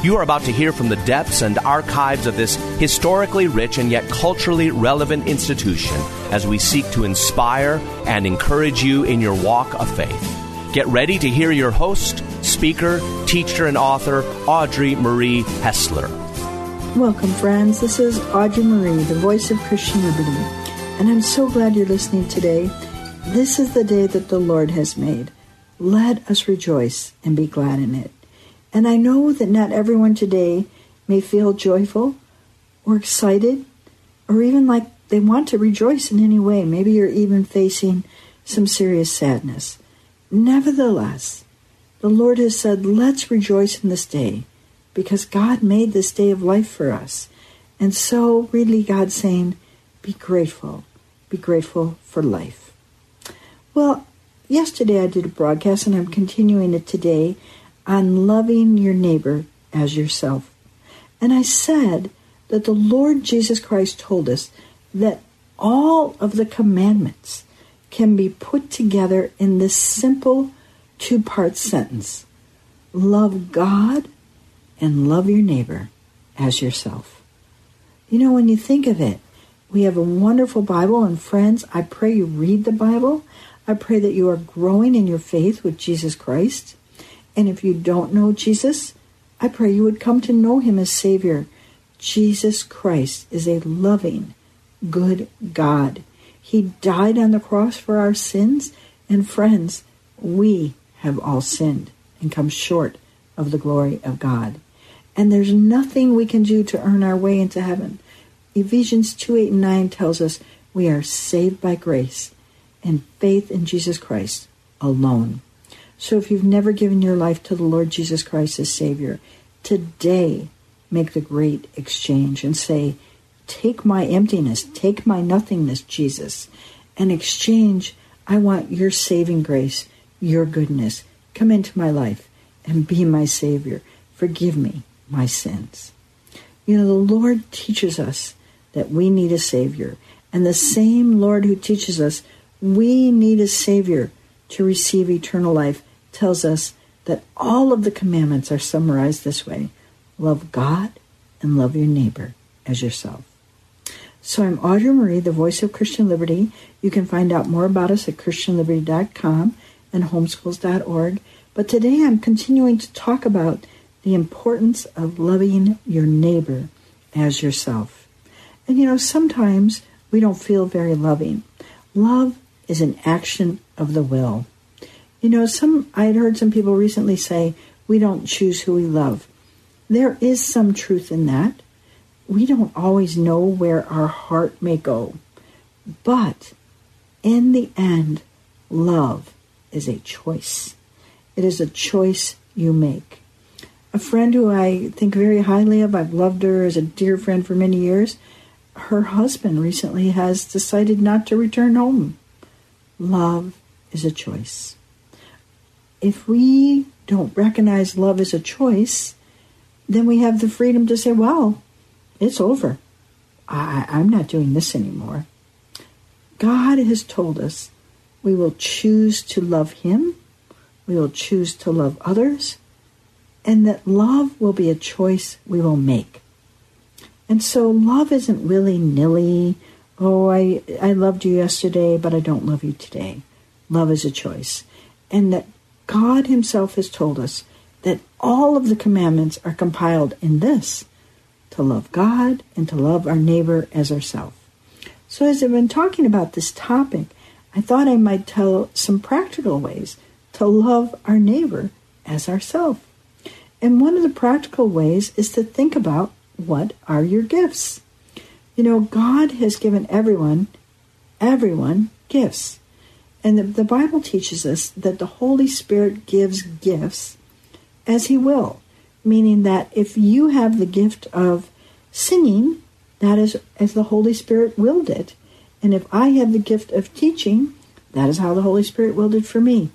You are about to hear from the depths and archives of this historically rich and yet culturally relevant institution as we seek to inspire and encourage you in your walk of faith. Get ready to hear your host, speaker, teacher, and author, Audrey Marie Hessler. Welcome, friends. This is Audrey Marie, the voice of Christian Liberty, and I'm so glad you're listening today. This is the day that the Lord has made. Let us rejoice and be glad in it. And I know that not everyone today may feel joyful or excited or even like they want to rejoice in any way. Maybe you're even facing some serious sadness. Nevertheless, the Lord has said, let's rejoice in this day because God made this day of life for us. And so, really, God's saying, be grateful. Be grateful for life. Well, yesterday I did a broadcast, and I'm continuing it today on loving your neighbor as yourself. And I said that the Lord Jesus Christ told us that all of the commandments can be put together in this simple two part sentence love God and love your neighbor as yourself. You know, when you think of it, we have a wonderful Bible, and friends, I pray you read the Bible. I pray that you are growing in your faith with Jesus Christ. And if you don't know Jesus, I pray you would come to know him as Savior. Jesus Christ is a loving, good God. He died on the cross for our sins, and friends, we have all sinned and come short of the glory of God. And there's nothing we can do to earn our way into heaven. Ephesians 2 8 and 9 tells us we are saved by grace and faith in Jesus Christ alone. So if you've never given your life to the Lord Jesus Christ as Savior, today make the great exchange and say, Take my emptiness, take my nothingness, Jesus, and exchange. I want your saving grace, your goodness. Come into my life and be my Savior. Forgive me my sins. You know, the Lord teaches us that we need a Savior. And the same Lord who teaches us we need a Savior to receive eternal life tells us that all of the commandments are summarized this way love God and love your neighbor as yourself. So I'm Audrey Marie, the voice of Christian Liberty. You can find out more about us at ChristianLiberty.com and homeschools.org. But today I'm continuing to talk about the importance of loving your neighbor as yourself. And you know, sometimes we don't feel very loving. Love is an action of the will. You know, some I had heard some people recently say we don't choose who we love. There is some truth in that. We don't always know where our heart may go. But in the end, love is a choice. It is a choice you make. A friend who I think very highly of, I've loved her as a dear friend for many years, her husband recently has decided not to return home. Love is a choice if we don't recognize love as a choice, then we have the freedom to say, well, it's over. I, I'm not doing this anymore. God has told us we will choose to love Him, we will choose to love others, and that love will be a choice we will make. And so love isn't willy nilly. Oh, I, I loved you yesterday, but I don't love you today. Love is a choice. And that God Himself has told us that all of the commandments are compiled in this to love God and to love our neighbor as ourselves. So, as I've been talking about this topic, I thought I might tell some practical ways to love our neighbor as ourselves. And one of the practical ways is to think about what are your gifts? You know, God has given everyone, everyone, gifts. And the, the Bible teaches us that the Holy Spirit gives gifts as He will, meaning that if you have the gift of singing, that is as the Holy Spirit willed it. And if I have the gift of teaching, that is how the Holy Spirit willed it for me.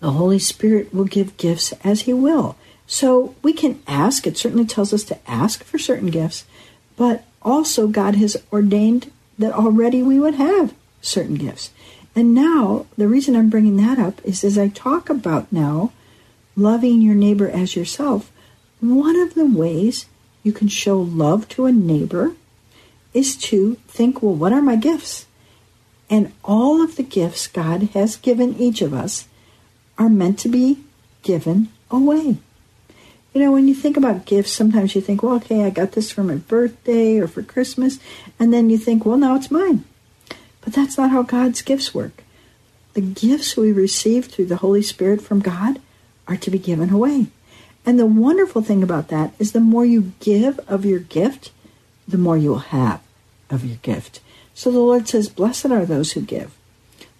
The Holy Spirit will give gifts as He will. So we can ask, it certainly tells us to ask for certain gifts, but also God has ordained that already we would have certain gifts. And now, the reason I'm bringing that up is as I talk about now loving your neighbor as yourself, one of the ways you can show love to a neighbor is to think, well, what are my gifts? And all of the gifts God has given each of us are meant to be given away. You know, when you think about gifts, sometimes you think, well, okay, I got this for my birthday or for Christmas. And then you think, well, now it's mine. But that's not how God's gifts work. The gifts we receive through the Holy Spirit from God are to be given away. And the wonderful thing about that is the more you give of your gift, the more you will have of your gift. So the Lord says, Blessed are those who give.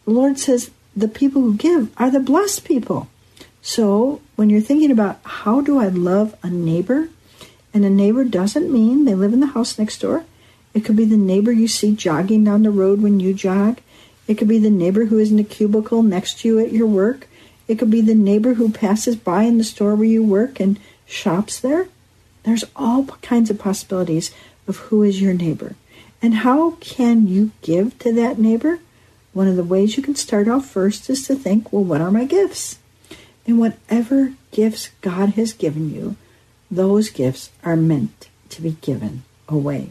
The Lord says, The people who give are the blessed people. So when you're thinking about how do I love a neighbor, and a neighbor doesn't mean they live in the house next door. It could be the neighbor you see jogging down the road when you jog. It could be the neighbor who is in a cubicle next to you at your work. It could be the neighbor who passes by in the store where you work and shops there. There's all kinds of possibilities of who is your neighbor. And how can you give to that neighbor? One of the ways you can start off first is to think, well, what are my gifts? And whatever gifts God has given you, those gifts are meant to be given away.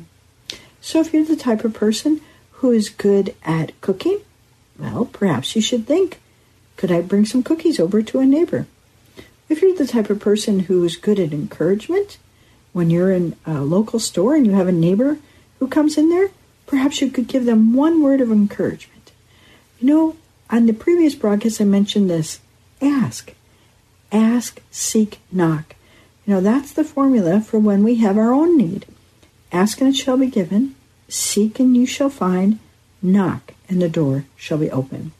So if you're the type of person who is good at cooking, well, perhaps you should think, could I bring some cookies over to a neighbor? If you're the type of person who is good at encouragement, when you're in a local store and you have a neighbor who comes in there, perhaps you could give them one word of encouragement. You know, on the previous broadcast, I mentioned this ask. Ask, seek, knock. You know, that's the formula for when we have our own need. Ask and it shall be given. Seek and you shall find. Knock and the door shall be open.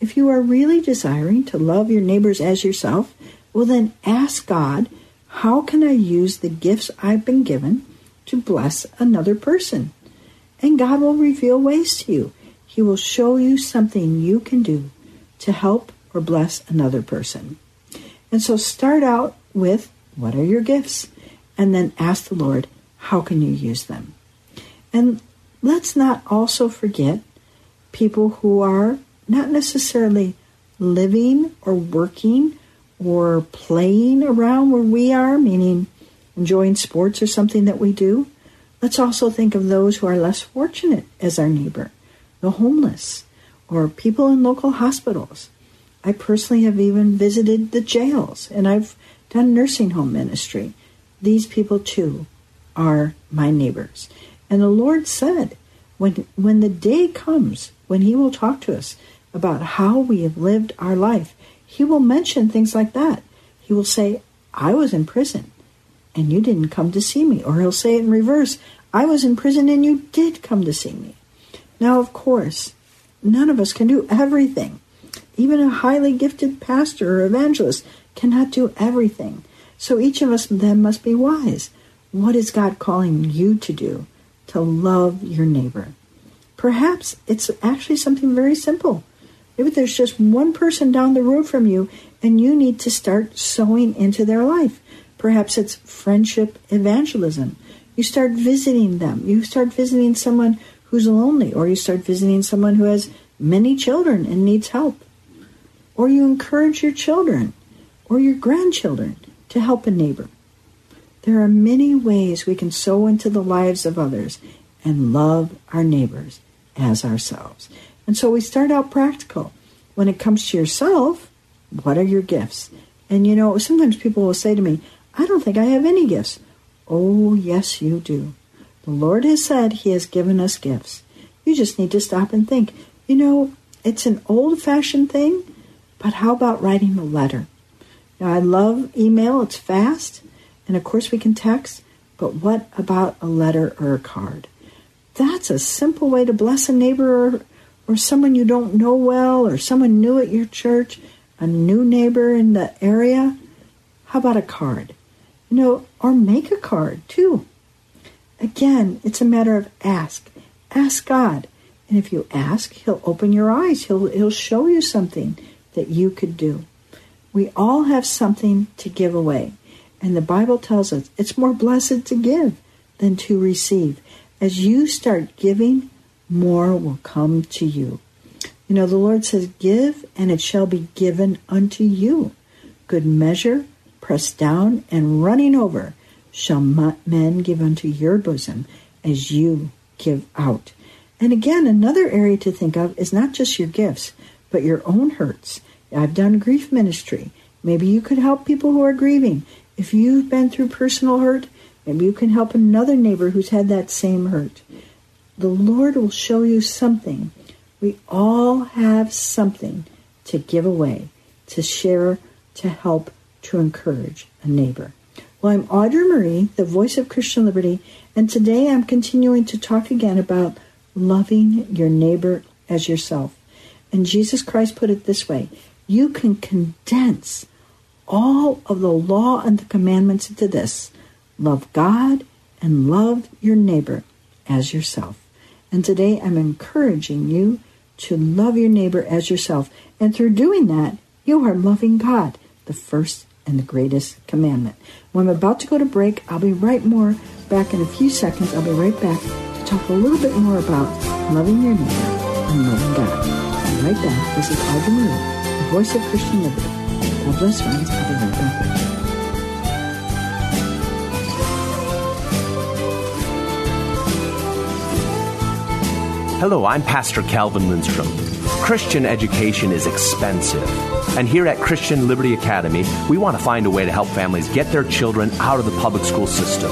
If you are really desiring to love your neighbors as yourself, well, then ask God, how can I use the gifts I've been given to bless another person? And God will reveal ways to you. He will show you something you can do to help or bless another person. And so start out with what are your gifts? And then ask the Lord, how can you use them? And let's not also forget people who are not necessarily living or working or playing around where we are, meaning enjoying sports or something that we do. Let's also think of those who are less fortunate as our neighbor, the homeless, or people in local hospitals. I personally have even visited the jails and I've done nursing home ministry. These people too are my neighbors. And the Lord said, when, when the day comes when He will talk to us about how we have lived our life, He will mention things like that. He will say, I was in prison and you didn't come to see me. Or He'll say it in reverse, I was in prison and you did come to see me. Now, of course, none of us can do everything. Even a highly gifted pastor or evangelist cannot do everything. So each of us then must be wise. What is God calling you to do? To love your neighbor. Perhaps it's actually something very simple. Maybe there's just one person down the road from you and you need to start sowing into their life. Perhaps it's friendship evangelism. You start visiting them. You start visiting someone who's lonely, or you start visiting someone who has many children and needs help, or you encourage your children or your grandchildren to help a neighbor. There are many ways we can sow into the lives of others and love our neighbors as ourselves. And so we start out practical. When it comes to yourself, what are your gifts? And you know, sometimes people will say to me, I don't think I have any gifts. Oh, yes, you do. The Lord has said He has given us gifts. You just need to stop and think. You know, it's an old fashioned thing, but how about writing a letter? Now, I love email, it's fast, and of course we can text, but what about a letter or a card? That's a simple way to bless a neighbor or, or someone you don't know well or someone new at your church, a new neighbor in the area. How about a card? You know, or make a card too. Again, it's a matter of ask. Ask God. And if you ask, he'll open your eyes. He'll he'll show you something that you could do. We all have something to give away. And the Bible tells us it's more blessed to give than to receive. As you start giving, more will come to you. You know, the Lord says, Give, and it shall be given unto you. Good measure, pressed down, and running over, shall men give unto your bosom as you give out. And again, another area to think of is not just your gifts, but your own hurts. I've done grief ministry. Maybe you could help people who are grieving. If you've been through personal hurt, Maybe you can help another neighbor who's had that same hurt. The Lord will show you something. We all have something to give away, to share, to help, to encourage a neighbor. Well, I'm Audrey Marie, the voice of Christian Liberty, and today I'm continuing to talk again about loving your neighbor as yourself. And Jesus Christ put it this way you can condense all of the law and the commandments into this Love God and love your neighbor as yourself. And today I'm encouraging you to love your neighbor as yourself. And through doing that, you are loving God, the first and the greatest commandment. When I'm about to go to break, I'll be right more back in a few seconds. I'll be right back to talk a little bit more about loving your neighbor and loving God. I'll right back. This is Audrey Marie, the voice of Christian Liberty. Right back. Hello, I'm Pastor Calvin Lindstrom. Christian education is expensive. And here at Christian Liberty Academy, we want to find a way to help families get their children out of the public school system.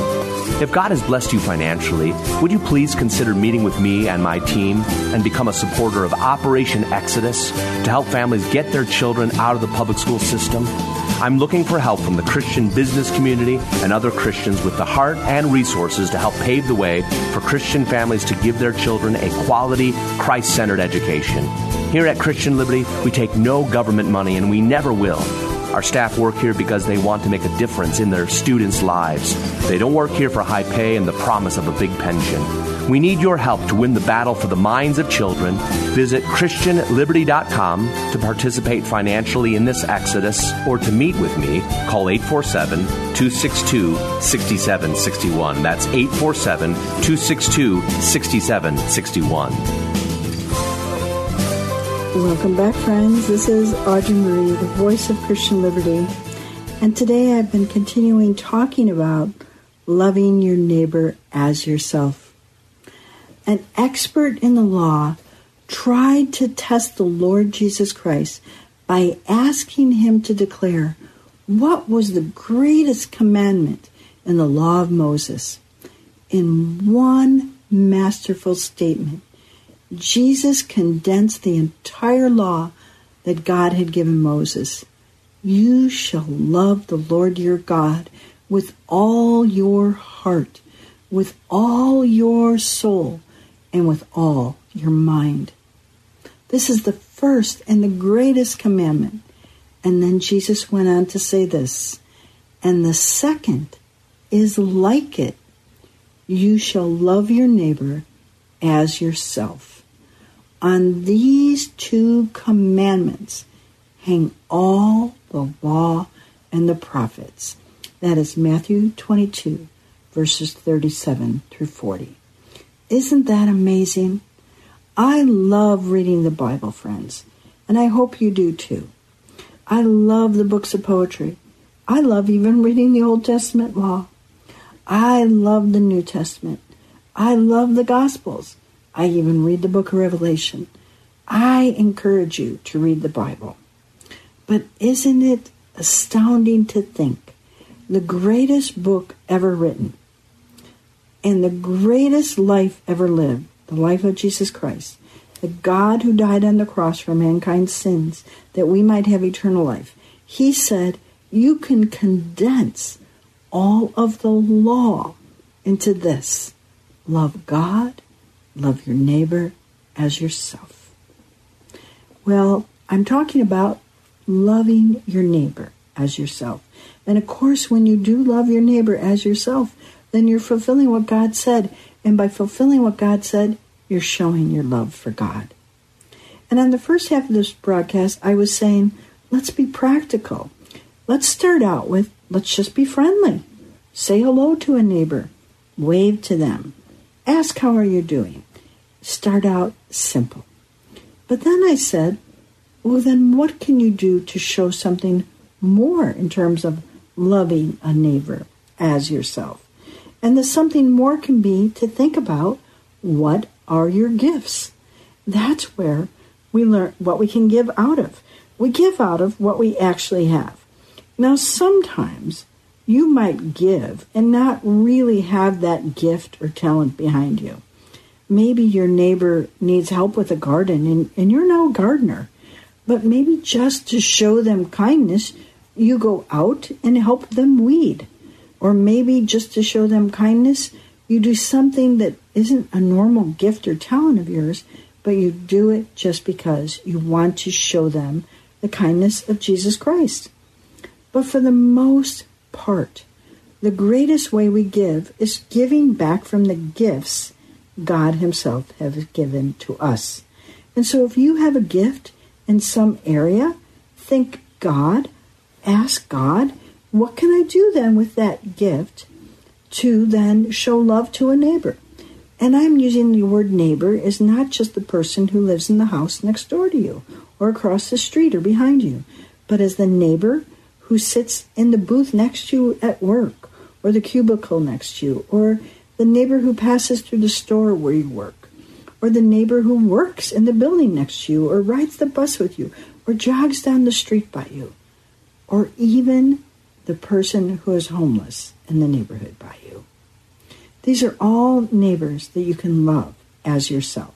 If God has blessed you financially, would you please consider meeting with me and my team and become a supporter of Operation Exodus to help families get their children out of the public school system? I'm looking for help from the Christian business community and other Christians with the heart and resources to help pave the way for Christian families to give their children a quality, Christ centered education. Here at Christian Liberty, we take no government money and we never will. Our staff work here because they want to make a difference in their students' lives. They don't work here for high pay and the promise of a big pension. We need your help to win the battle for the minds of children. Visit ChristianLiberty.com to participate financially in this exodus or to meet with me. Call 847 262 6761. That's 847 262 6761. Welcome back, friends. This is Audrey Marie, the voice of Christian Liberty. And today I've been continuing talking about loving your neighbor as yourself. An expert in the law tried to test the Lord Jesus Christ by asking him to declare what was the greatest commandment in the law of Moses. In one masterful statement, Jesus condensed the entire law that God had given Moses. You shall love the Lord your God with all your heart, with all your soul, and with all your mind. This is the first and the greatest commandment. And then Jesus went on to say this, and the second is like it. You shall love your neighbor as yourself. On these two commandments hang all the law and the prophets. That is Matthew 22, verses 37 through 40. Isn't that amazing? I love reading the Bible, friends, and I hope you do too. I love the books of poetry. I love even reading the Old Testament law. I love the New Testament. I love the Gospels. I even read the book of Revelation. I encourage you to read the Bible. But isn't it astounding to think the greatest book ever written and the greatest life ever lived, the life of Jesus Christ, the God who died on the cross for mankind's sins, that we might have eternal life, he said, You can condense all of the law into this love God, love your neighbor as yourself. Well, I'm talking about loving your neighbor as yourself. And of course, when you do love your neighbor as yourself, then you're fulfilling what God said. And by fulfilling what God said, you're showing your love for God. And on the first half of this broadcast, I was saying, let's be practical. Let's start out with, let's just be friendly. Say hello to a neighbor. Wave to them. Ask, how are you doing? Start out simple. But then I said, well, then what can you do to show something more in terms of loving a neighbor as yourself? And the something more can be to think about what are your gifts? That's where we learn what we can give out of. We give out of what we actually have. Now, sometimes you might give and not really have that gift or talent behind you. Maybe your neighbor needs help with a garden and, and you're no gardener. But maybe just to show them kindness, you go out and help them weed. Or maybe just to show them kindness, you do something that isn't a normal gift or talent of yours, but you do it just because you want to show them the kindness of Jesus Christ. But for the most part, the greatest way we give is giving back from the gifts God Himself has given to us. And so if you have a gift in some area, think God, ask God, what can I do then with that gift to then show love to a neighbor? And I'm using the word neighbor is not just the person who lives in the house next door to you or across the street or behind you, but as the neighbor who sits in the booth next to you at work or the cubicle next to you or the neighbor who passes through the store where you work or the neighbor who works in the building next to you or rides the bus with you or jogs down the street by you or even the person who is homeless in the neighborhood by you. These are all neighbors that you can love as yourself.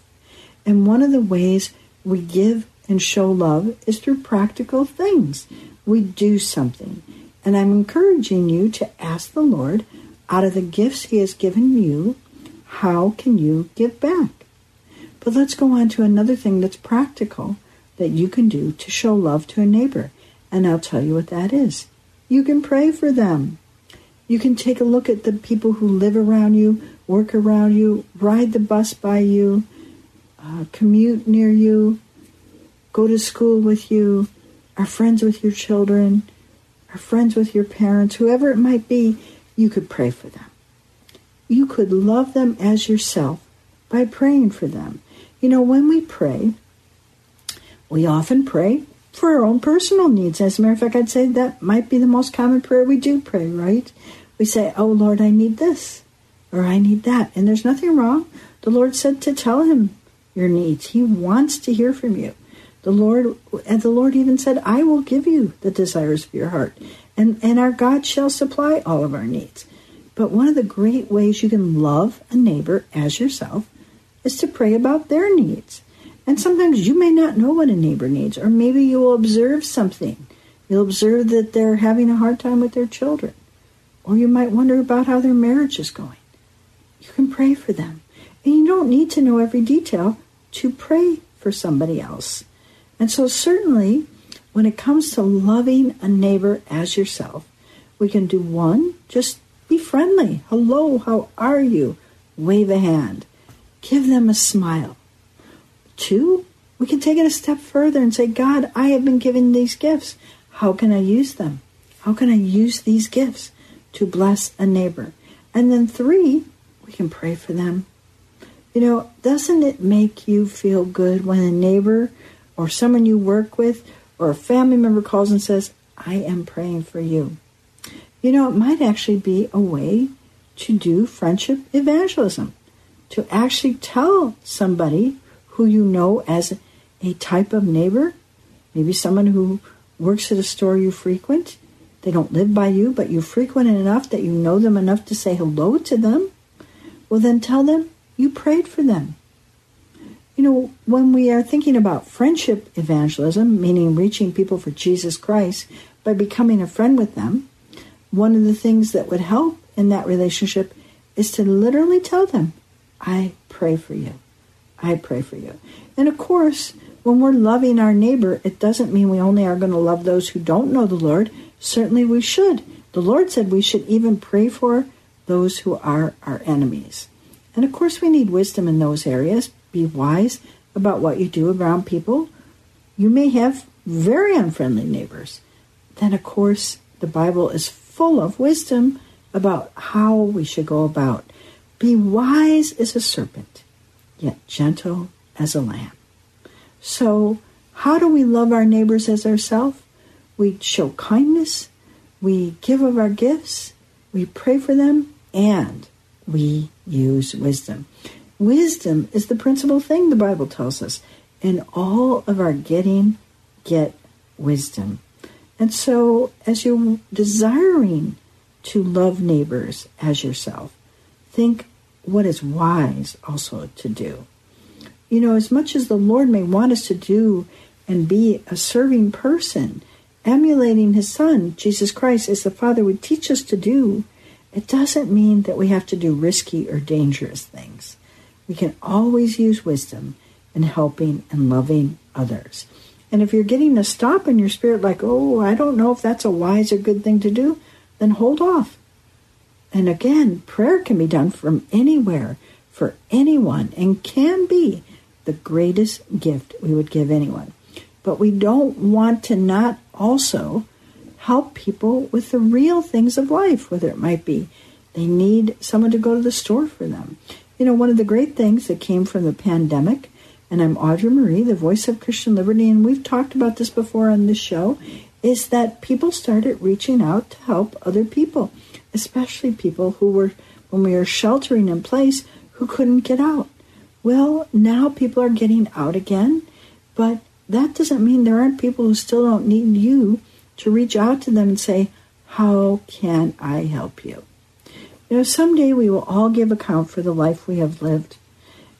And one of the ways we give and show love is through practical things. We do something. And I'm encouraging you to ask the Lord, out of the gifts He has given you, how can you give back? But let's go on to another thing that's practical that you can do to show love to a neighbor. And I'll tell you what that is. You can pray for them. You can take a look at the people who live around you, work around you, ride the bus by you, uh, commute near you, go to school with you, are friends with your children, are friends with your parents, whoever it might be, you could pray for them. You could love them as yourself by praying for them. You know, when we pray, we often pray for our own personal needs. As a matter of fact, I'd say that might be the most common prayer we do pray, right? We say, Oh Lord, I need this, or I need that. And there's nothing wrong. The Lord said to tell him your needs. He wants to hear from you. The Lord, and the Lord even said, I will give you the desires of your heart, and, and our God shall supply all of our needs. But one of the great ways you can love a neighbor as yourself is to pray about their needs. And sometimes you may not know what a neighbor needs, or maybe you will observe something. You'll observe that they're having a hard time with their children, or you might wonder about how their marriage is going. You can pray for them. And you don't need to know every detail to pray for somebody else. And so, certainly, when it comes to loving a neighbor as yourself, we can do one, just be friendly. Hello, how are you? Wave a hand. Give them a smile. Two, we can take it a step further and say, God, I have been given these gifts. How can I use them? How can I use these gifts to bless a neighbor? And then three, we can pray for them. You know, doesn't it make you feel good when a neighbor or someone you work with or a family member calls and says, I am praying for you? You know, it might actually be a way to do friendship evangelism, to actually tell somebody who you know as a type of neighbor, maybe someone who works at a store you frequent. They don't live by you, but you frequent it enough that you know them enough to say hello to them. Well, then tell them you prayed for them. You know, when we are thinking about friendship evangelism, meaning reaching people for Jesus Christ by becoming a friend with them, one of the things that would help in that relationship is to literally tell them, I pray for you. I pray for you. And of course, when we're loving our neighbor, it doesn't mean we only are going to love those who don't know the Lord. Certainly we should. The Lord said we should even pray for those who are our enemies. And of course, we need wisdom in those areas. Be wise about what you do around people. You may have very unfriendly neighbors. Then, of course, the Bible is full of wisdom about how we should go about. Be wise as a serpent, yet gentle as a lamb. So, how do we love our neighbors as ourselves? We show kindness, we give of our gifts, we pray for them, and we use wisdom. Wisdom is the principal thing the Bible tells us. In all of our getting, get wisdom. And so, as you're desiring to love neighbors as yourself, think what is wise also to do. You know, as much as the Lord may want us to do and be a serving person, emulating his Son, Jesus Christ, as the Father would teach us to do, it doesn't mean that we have to do risky or dangerous things. We can always use wisdom in helping and loving others. And if you're getting a stop in your spirit, like, oh, I don't know if that's a wise or good thing to do, then hold off. And again, prayer can be done from anywhere for anyone and can be the greatest gift we would give anyone. But we don't want to not also help people with the real things of life, whether it might be they need someone to go to the store for them. You know, one of the great things that came from the pandemic, and I'm Audrey Marie, the voice of Christian Liberty, and we've talked about this before on this show, is that people started reaching out to help other people, especially people who were, when we were sheltering in place, who couldn't get out. Well, now people are getting out again, but that doesn't mean there aren't people who still don't need you to reach out to them and say, How can I help you? You know, someday we will all give account for the life we have lived.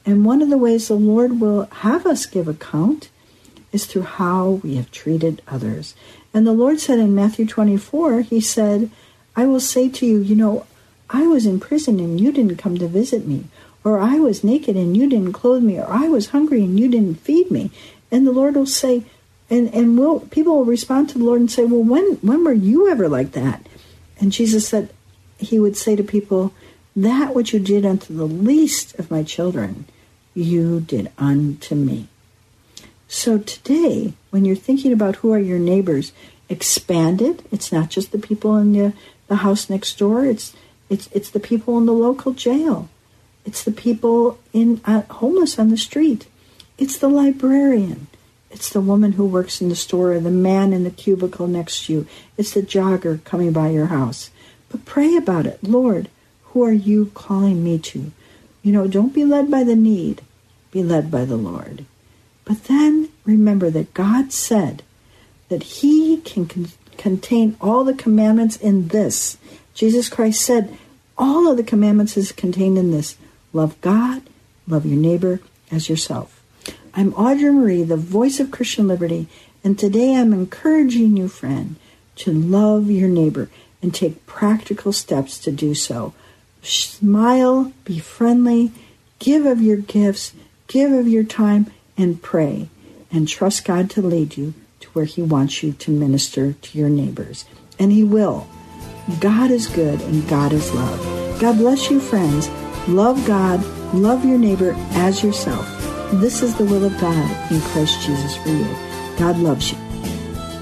And one of the ways the Lord will have us give account is through how we have treated others. And the Lord said in Matthew 24, He said, I will say to you, you know, I was in prison and you didn't come to visit me. Or I was naked and you didn't clothe me. Or I was hungry and you didn't feed me. And the Lord will say, and and will people will respond to the Lord and say, "Well, when when were you ever like that?" And Jesus said, He would say to people, "That which you did unto the least of my children, you did unto me." So today, when you're thinking about who are your neighbors, expand it. It's not just the people in the the house next door. It's it's it's the people in the local jail. It's the people in uh, homeless on the street. It's the librarian. It's the woman who works in the store or the man in the cubicle next to you. It's the jogger coming by your house. But pray about it. Lord, who are you calling me to? You know, don't be led by the need, be led by the Lord. But then remember that God said that He can con- contain all the commandments in this. Jesus Christ said, all of the commandments is contained in this love God, love your neighbor as yourself. I'm Audrey Marie, the voice of Christian Liberty, and today I'm encouraging you, friend, to love your neighbor and take practical steps to do so. Smile, be friendly, give of your gifts, give of your time, and pray, and trust God to lead you to where He wants you to minister to your neighbors. And He will. God is good and God is love. God bless you, friends. Love God, love your neighbor as yourself. This is the will of God in Christ Jesus for you. God loves you.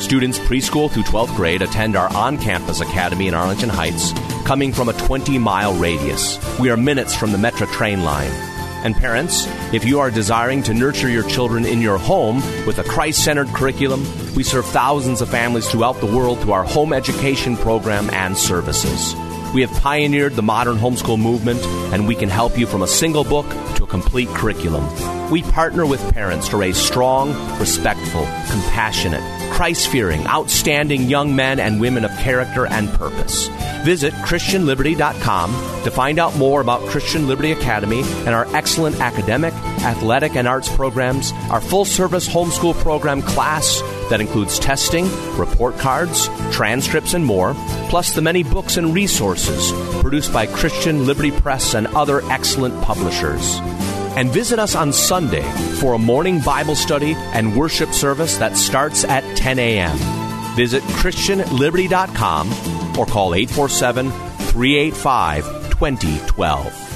Students preschool through 12th grade attend our on campus academy in Arlington Heights, coming from a 20 mile radius. We are minutes from the Metra train line. And parents, if you are desiring to nurture your children in your home with a Christ centered curriculum, we serve thousands of families throughout the world through our home education program and services. We have pioneered the modern homeschool movement, and we can help you from a single book to a complete curriculum. We partner with parents to raise strong, respectful, compassionate, Christ fearing, outstanding young men and women of character and purpose. Visit ChristianLiberty.com to find out more about Christian Liberty Academy and our excellent academic, athletic, and arts programs, our full service homeschool program class that includes testing, report cards, transcripts, and more, plus the many books and resources produced by Christian Liberty Press and other excellent publishers. And visit us on Sunday for a morning Bible study and worship service that starts at 10 a.m. Visit ChristianLiberty.com or call 847 385 2012.